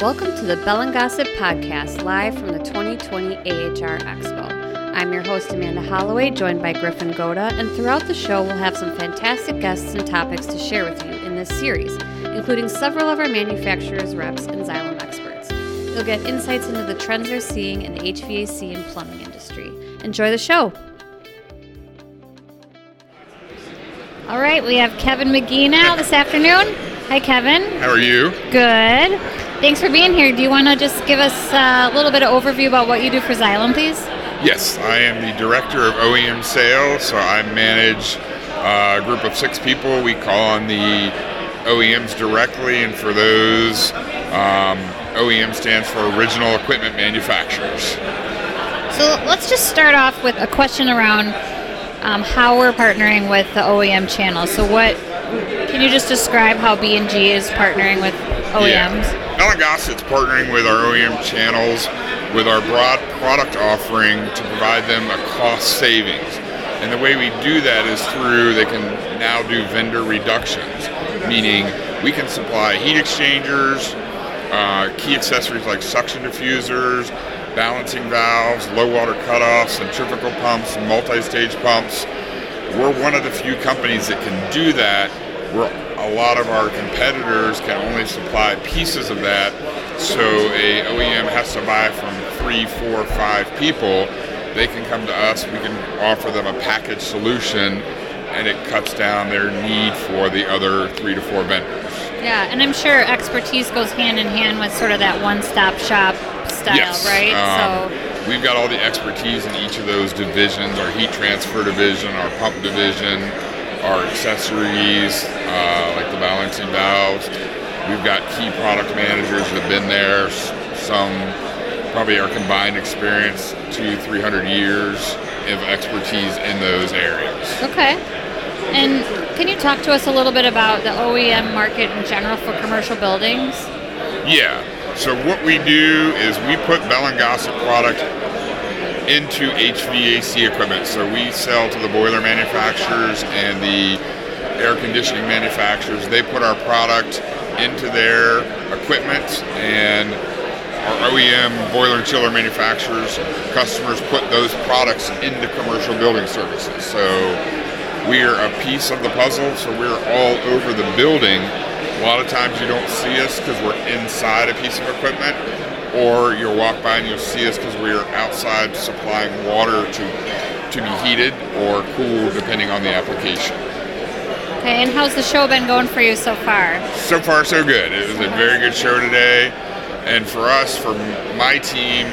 Welcome to the Bell and Gossett Podcast, live from the 2020 AHR Expo. I'm your host, Amanda Holloway, joined by Griffin Goda, and throughout the show, we'll have some fantastic guests and topics to share with you in this series, including several of our manufacturers, reps, and Xylem experts. You'll get insights into the trends they're seeing in the HVAC and plumbing industry. Enjoy the show. All right, we have Kevin McGee now this afternoon. Hi, Kevin. How are you? Good. Thanks for being here. Do you want to just give us a little bit of overview about what you do for Xylem, please? Yes, I am the director of OEM sales, so I manage a group of six people. We call on the OEMs directly, and for those, um, OEM stands for Original Equipment Manufacturers. So let's just start off with a question around um, how we're partnering with the OEM channel. So what can you just describe how B&G is partnering with OEMs? Yeah. Bell & Gossett's partnering with our OEM channels with our broad product offering to provide them a cost savings. And the way we do that is through they can now do vendor reductions, meaning we can supply heat exchangers, uh, key accessories like suction diffusers, balancing valves, low water cutoffs, centrifugal pumps, multi-stage pumps. We're one of the few companies that can do that. We're a lot of our competitors can only supply pieces of that. So a OEM has to buy from three, four, five people. They can come to us. We can offer them a package solution, and it cuts down their need for the other three to four vendors. Yeah, and I'm sure expertise goes hand in hand with sort of that one-stop shop style, yes. right? Um, so we've got all the expertise in each of those divisions: our heat transfer division, our pump division, our accessories, uh, like the balancing valves. We've got key product managers that have been there. Some probably our combined experience, two, three hundred years of expertise in those areas. Okay. And can you talk to us a little bit about the OEM market in general for commercial buildings? Yeah. So what we do is we put Bell Gossett product into HVAC equipment. So we sell to the boiler manufacturers and the air conditioning manufacturers. They put our product into their equipment and our OEM boiler and chiller manufacturers, customers put those products into commercial building services. So we are a piece of the puzzle, so we're all over the building. A lot of times you don't see us because we're inside a piece of equipment, or you'll walk by and you'll see us because we're outside supplying water to, to be heated or cooled depending on the application. Okay, and how's the show been going for you so far? So far, so good. It was a very good show today. And for us, for my team,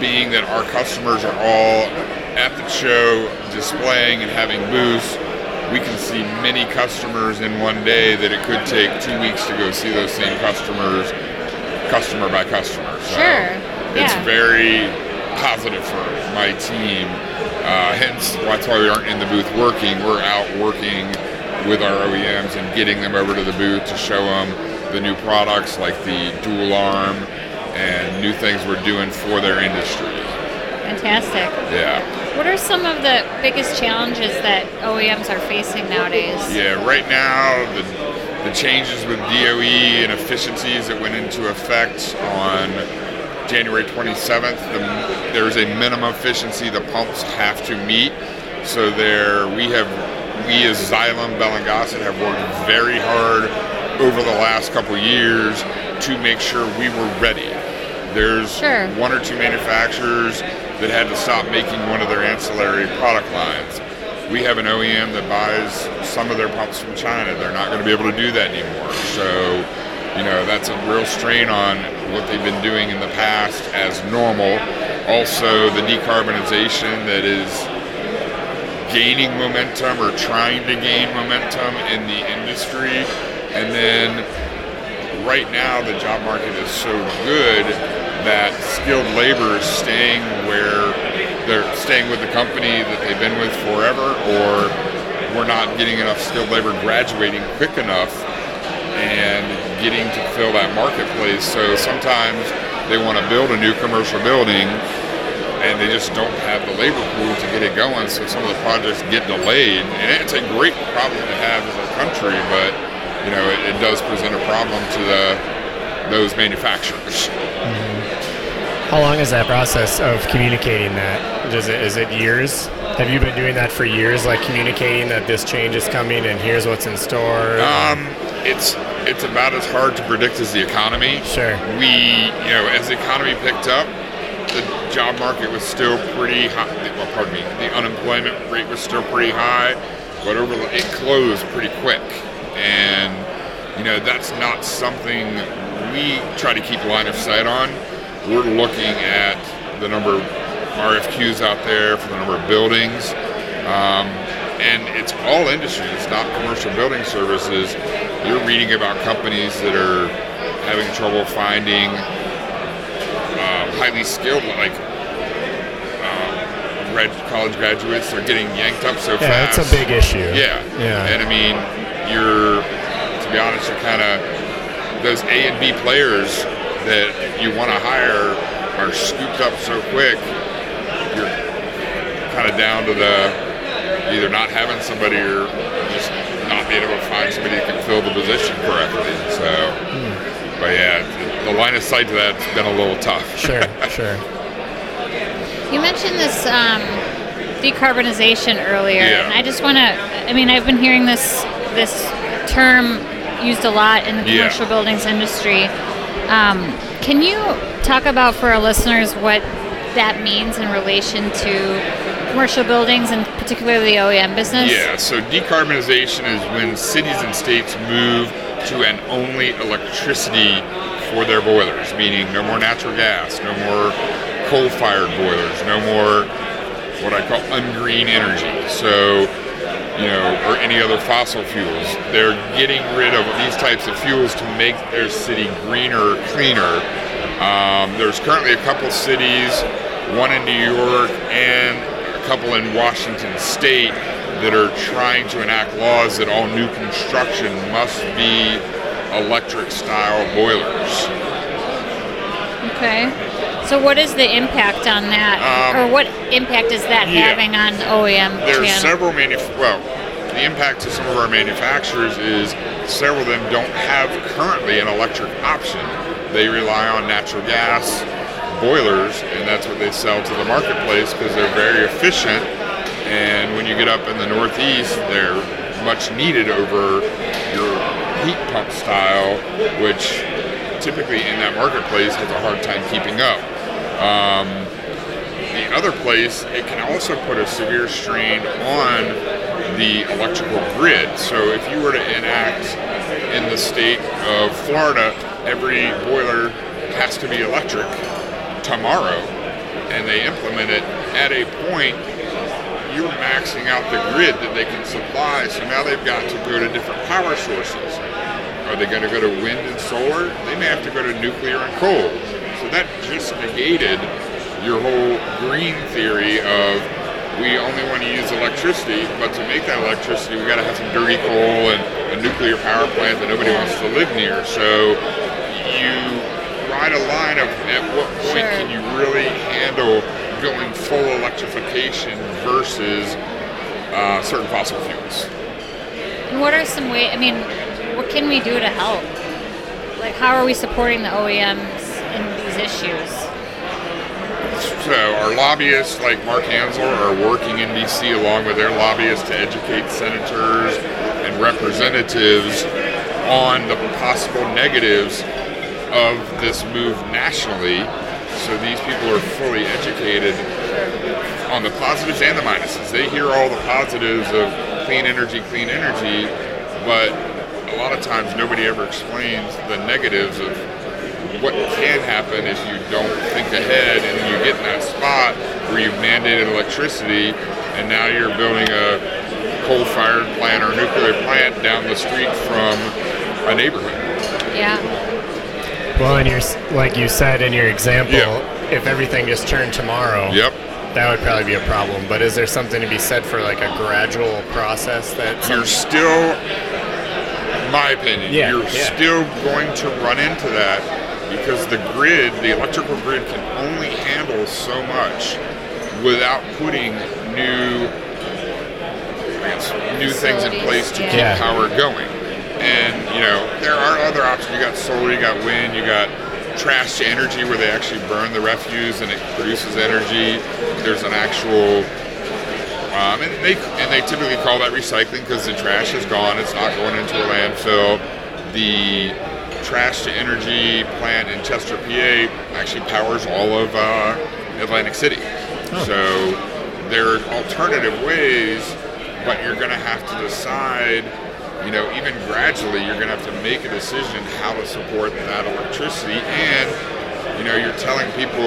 being that our customers are all at the show displaying and having booths, we can see many customers in one day that it could take two weeks to go see those same customers, customer by customer. So sure. It's very positive for my team. Uh, hence, that's why we aren't in the booth working. We're out working with our OEMs and getting them over to the booth to show them the new products like the dual arm and new things we're doing for their industry. Fantastic. Yeah. What are some of the biggest challenges that OEMs are facing nowadays? Yeah, right now the the changes with DOE and efficiencies that went into effect on January 27th, the, there's a minimum efficiency the pumps have to meet. So there, we have, we as Xylem Bell have worked very hard over the last couple years to make sure we were ready. There's sure. one or two manufacturers that had to stop making one of their ancillary product lines. We have an OEM that buys some of their pumps from China. They're not going to be able to do that anymore. So, you know, that's a real strain on what they've been doing in the past as normal. Also, the decarbonization that is gaining momentum or trying to gain momentum in the industry. And then right now, the job market is so good that skilled labor is staying where they're staying with the company that they've been with forever, or we're not getting enough skilled labor graduating quick enough and getting to fill that marketplace. So sometimes they want to build a new commercial building and they just don't have the labor pool to get it going. So some of the projects get delayed, and it's a great problem to have as a country, but you know it, it does present a problem to the those manufacturers. Mm-hmm. How long is that process of communicating that? Does it is it years? Have you been doing that for years, like communicating that this change is coming and here's what's in store? Um, it's it's about as hard to predict as the economy. Sure. We, you know, as the economy picked up, the job market was still pretty high. Well, pardon me, the unemployment rate was still pretty high, but over it closed pretty quick, and you know that's not something we try to keep line of sight on. We're looking at the number of RFQs out there for the number of buildings. Um, and it's all industries, it's not commercial building services. You're reading about companies that are having trouble finding um, highly skilled, like grad, college graduates. They're getting yanked up so yeah, fast. it's a big issue. Yeah, Yeah. And I mean, you're to be honest, you're kind of those A and B players that you want to hire are scooped up so quick. You're kind of down to the either not having somebody or just not being able to find somebody that can fill the position correctly. So, but yeah, the line of sight to that's been a little tough. Sure, sure. You mentioned this um, decarbonization earlier, Yeah. and I just want to. I mean, I've been hearing this this term used a lot in the Yeah. commercial buildings industry. Um, can you talk about for our listeners what that means in relation to commercial buildings and particularly the OEM business? Yeah, so decarbonization is when cities and states move to an only electricity for their boilers, meaning no more natural gas, no more coal fired boilers, no more what I call ungreen energy. So, you know, or any other fossil fuels. They're getting rid of these types of fuels to make their city greener, cleaner. Um, there's currently a couple cities, one in New York and a couple in Washington State, that are trying to enact laws that all new construction must be electric style boilers. Okay. So, what is the impact on that, Um, or what impact is that yeah. having on OEM There's channel? several manuf- well, the impact to some of our manufacturers is several of them don't have currently an electric option. They rely on natural gas boilers, and that's what they sell to the marketplace because they're very efficient. And when you get up in the Northeast, they're much needed over your heat pump style, which typically in that marketplace has a hard time keeping up. Um, the other place, it can also put a severe strain on the electrical grid. So if you were to enact in the state of Florida, every boiler has to be electric tomorrow, and they implement it at a point you're maxing out the grid that they can supply. So now they've got to go to different power sources. Are they going to go to wind and solar? They may have to go to nuclear and coal. So that just negated your whole green theory of we only want to use electricity, but to make that electricity, we got to have some dirty coal and a nuclear power plant that nobody wants to live near. So you ride a line of at what point Sure. can you really handle going full electrification versus uh, certain fossil fuels. And what are some ways? I mean, what can we do to help? Like, how are we supporting the OEMs in these issues? So our lobbyists like Mark Hansel are working in DC along with their lobbyists to educate senators and representatives on the possible negatives of this move nationally. So these people are fully educated on the positives and the minuses. They hear all the positives of clean energy, clean energy, but a lot of times nobody ever explains the negatives of what can happen if you don't think ahead and you get in that spot where you've mandated electricity and now you're building a coal-fired plant or a nuclear plant down the street from a neighborhood. Yeah. Well, and you're like you said in your example, Yeah. if everything just turned tomorrow, Yep. that would probably be a problem. But is there something to be said for like a gradual process that You're still, my opinion, Yeah, you're yeah. still going to run into that because the grid, the electrical grid, can only handle so much without putting new, guess, new things in place to keep power going. And you know, there are other options. You got solar, you got wind, you got trash to energy where they actually burn the refuse and it produces energy. There's an actual um, and they and they typically call that recycling because the trash is gone. It's not going into a landfill. The trash to energy plant in Chester, PA, actually powers all of uh, Atlantic City. Oh. So there are alternative ways, but you're going to have to decide. You know, even gradually, you're going to have to make a decision how to support that electricity. And you know, you're telling people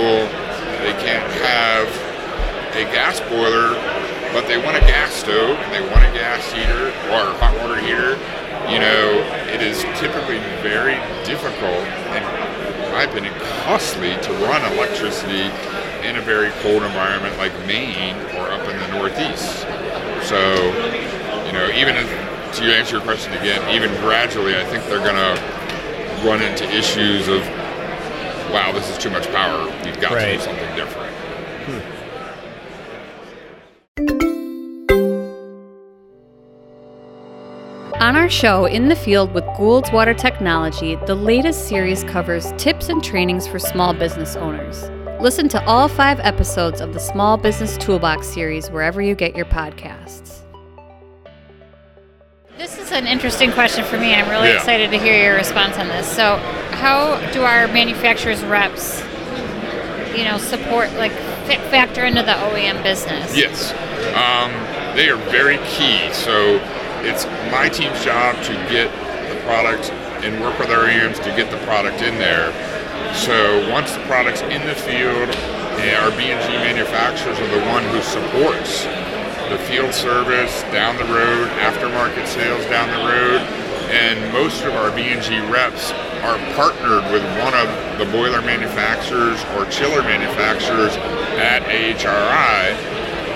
they can't have a gas boiler but they want a gas stove and they want a gas heater or hot water heater, you know, is typically very difficult and, in my opinion, costly to run electricity in a very cold environment like Maine or up in the Northeast. So, you know, even if, to answer your question again, even gradually, I think they're going to run into issues of, wow, this is too much power. We've got right. to do something different. On our show, In the Field with Gould's Water Technology, the latest series covers tips and trainings for small business owners. Listen to all five episodes of the Small Business Toolbox series wherever you get your podcasts. This is an interesting question for me. I'm really yeah. excited to hear your response on this. So, how do our manufacturers reps, you know, support like factor into the OEM business? Yes, um, they are very key. So it's my team's job to get the product and work with our OEMs to get the product in there. So once the product's in the field, eh, our B&G manufacturers are the one who supports the field service down the road, aftermarket sales down the road, and most of our B&G reps are partnered with one of the boiler manufacturers or chiller manufacturers at AHRI,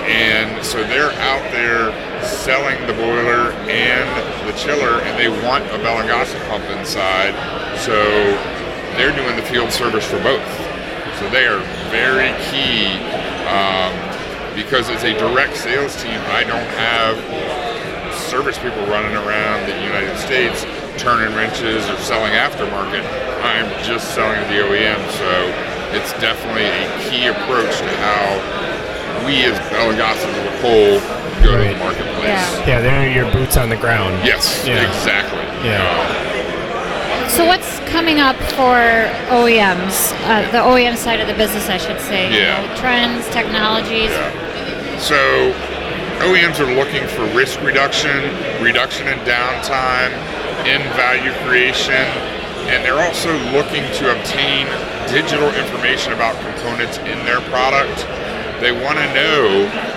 and so they're out there selling the boiler and the chiller, and they want a Bell and Gossett pump inside, so they're doing the field service for both. So they are very key um, because as a direct sales team, I don't have service people running around the United States turning wrenches or selling aftermarket. I'm just selling to the OEM, so it's definitely a key approach to how we as Bell and Gossett as a whole go right. to the marketplace. Yeah. yeah, they're your boots on the ground. Yes, yeah. exactly. Yeah. Um, so what's coming up for OEMs, uh, the OEM side of the business, I should say? Yeah. You know, trends, technologies. Yeah. So OEMs are looking for risk reduction, reduction in downtime, in value creation, and they're also looking to obtain digital information about components in their product. They want to know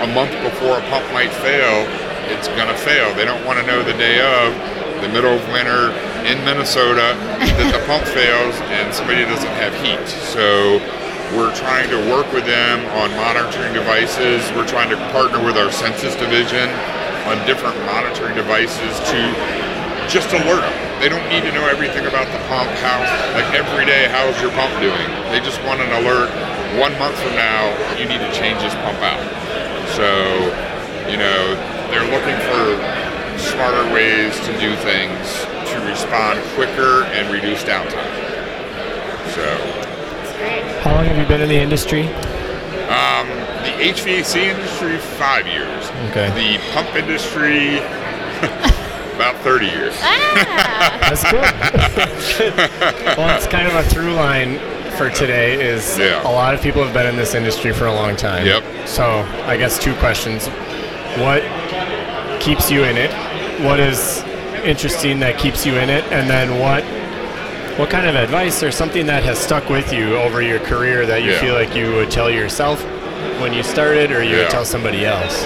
a month before a pump might fail, it's going to fail. They don't want to know the day of, the middle of winter in Minnesota, that the pump fails and somebody doesn't have heat. So we're trying to work with them on monitoring devices. We're trying to partner with our Sensus division on different monitoring devices to just alert them. They don't need to know everything about the pump, how, like every day, how's your pump doing? They just want an alert. One month from now, you need to change this pump out. So, you know, they're looking for smarter ways to do things to respond quicker and reduce downtime. So. How long have you been in the industry? Um, the HVAC industry, five years. Okay. The pump industry, about 30 years. Ah. That's good. well, it's kind of a through line for today is yeah. a lot of people have been in this industry for a long time. Yep. So I guess two questions. What keeps you in it? What is interesting that keeps you in it? And then what what kind of advice or something that has stuck with you over your career that you yeah. feel like you would tell yourself when you started or you yeah. would tell somebody else?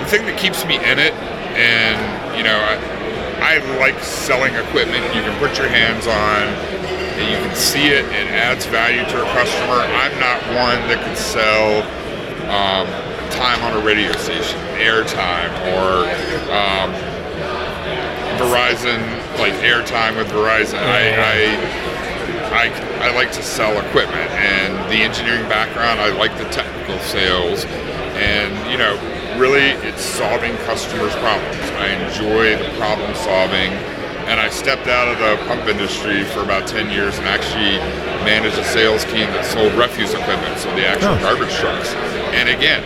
The thing that keeps me in it and you know I, I like selling equipment you can put your hands on and you can see it. It adds value to a customer. I'm not one that could sell um, time on a radio station, airtime, or um, Verizon, like airtime with Verizon. I, I, I, I like to sell equipment and the engineering background. I like the technical sales, and you know, really it's solving customers' problems. I enjoy the problem solving. And I stepped out of the pump industry for about 10 years and actually managed a sales team that sold refuse equipment, so the actual Oh. garbage trucks. And again,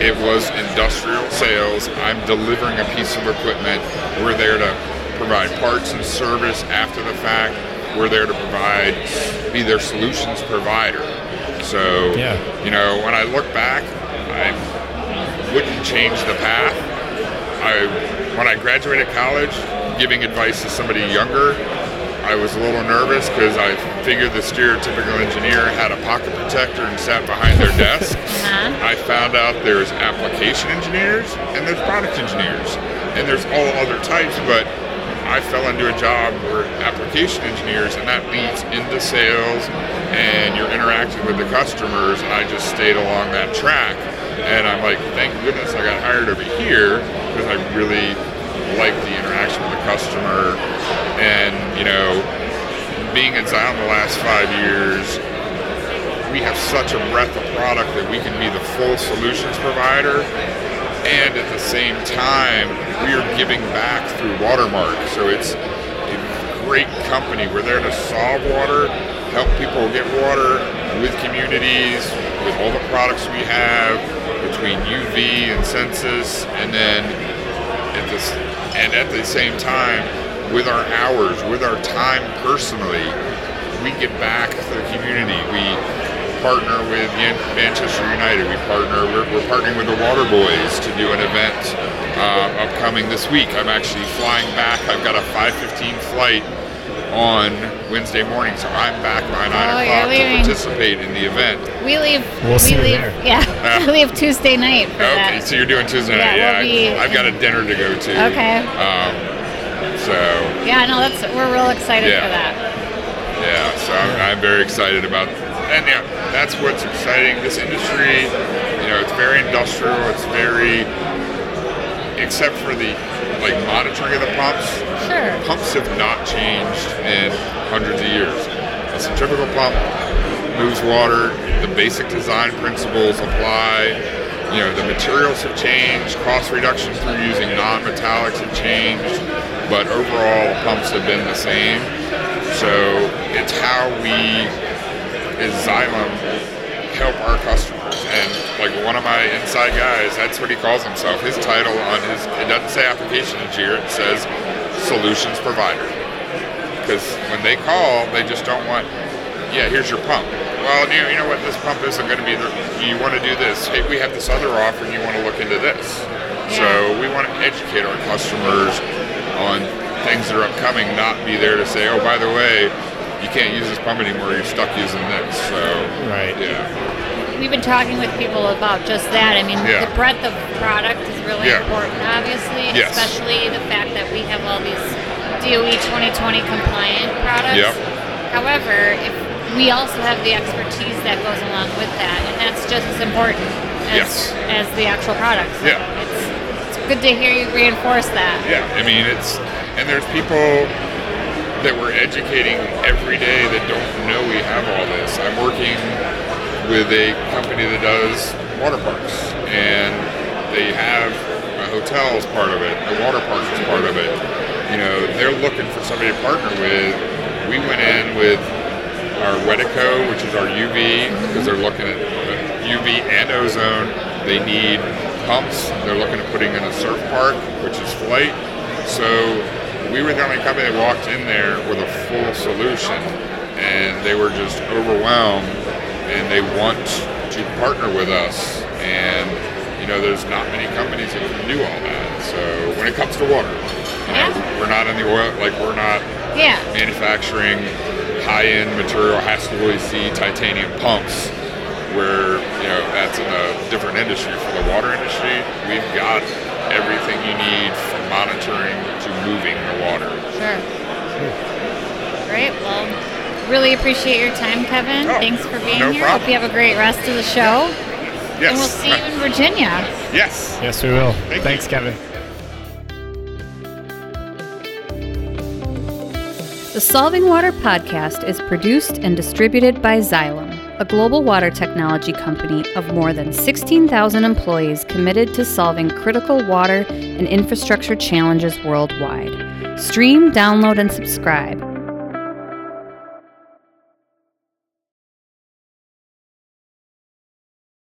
it was industrial sales. I'm delivering a piece of equipment. We're there to provide parts and service after the fact. We're there to provide, be their solutions provider. So, Yeah. you know, when I look back, I wouldn't change the path. I, when I graduated college, giving advice to somebody younger, I was a little nervous because I figured the stereotypical engineer had a pocket protector and sat behind their desk. Uh-huh. I found out there's application engineers and there's product engineers and there's all other types, but I fell into a job where application engineers and that leads into sales and you're interacting with the customers. And I just stayed along that track. And I'm like, thank goodness I got hired over here because I really like the interaction with the customer. And, you know, being at Xylem the last five years, we have such a breadth of product that we can be the full solutions provider. And at the same time we are giving back through watermark. So it's a great company. We're there to solve water help people get water with communities with all the products we have between uv and Sensus and then at this and at the same time with our hours with our time personally we give back to the community we partner with Manchester United. We partner. We're, we're partnering with the Water Boys to do an event uh, upcoming this week. I'm actually flying back. I've got a 5:15 flight on Wednesday morning, so I'm back by nine Oh, o'clock to participate in the event. We leave. We'll we see you leave. there. Yeah, Ah. we leave Tuesday night for Okay, that. so you're doing Tuesday Yeah, night. we'll Yeah, be I, I've got a dinner to go to. Okay. Um, so Yeah, no, that's we're real excited Yeah. for that. Yeah, so I'm, I'm very excited about, and yeah, that's what's exciting. This industry, you know, it's very industrial. It's very, except for the like monitoring of the pumps. Sure. Pumps have not changed in hundreds of years. A centrifugal pump moves water. The basic design principles apply. You know, the materials have changed. Cost reduction through using non-metallics have changed, but overall, pumps have been the same. So it's how we, as Xylem, help our customers. And like one of my inside guys, that's what he calls himself. His title on his, it doesn't say application engineer, it says solutions provider. Because when they call, they just don't want, yeah, here's your pump. Well, you know, you know what, this pump isn't going to be, the, you want to do this. Hey, we have this other offer and you want to look into this. So we want to educate our customers on things that are upcoming, not be there to say, oh, by the way, you can't use this pump anymore, you're stuck using this. So, Right. yeah. We've been talking with people about just that. I mean, Yeah. the breadth of product is really Yeah. important, obviously, Yes. especially the fact that we have all these DOE 2020 compliant products. Yep. However, if we also have the expertise that goes along with that, and that's just as important as, Yes. as the actual product. So Yeah. It's, it's good to hear you reinforce that. Yeah, I mean it's and there's people that we're educating every day that don't know we have all this. I'm working with a company that does water parks and they have a hotel as part of it, a water park is part of it. You know, they're looking for somebody to partner with. We went in with our Wedeco, which is our UV, because they're looking at uh, UV and ozone. They need pumps. They're looking at putting in a surf park, which is flight. So we were the only company that walked in there with a full solution, and they were just overwhelmed, and they want to partner with us. And you know, there's not many companies that can do all that. So when it comes to water, you know, Yeah. we're not in the oil, like we're not Yeah. manufacturing high-end material has to really titanium pumps where you know that's in a different industry for the water industry we've got everything you need from monitoring to moving the water Sure. Great. Well, really appreciate your time, Kevin. Oh, Thanks for being no here. problem. Hope you have a great rest of the show. yes And we'll see you in Virginia. yes Yes, we will. Thank Thanks, you. Kevin. The Solving Water podcast is produced and distributed by Xylem. a global water technology company of more than 16,000 employees committed to solving critical water and infrastructure challenges worldwide. Stream, download, and subscribe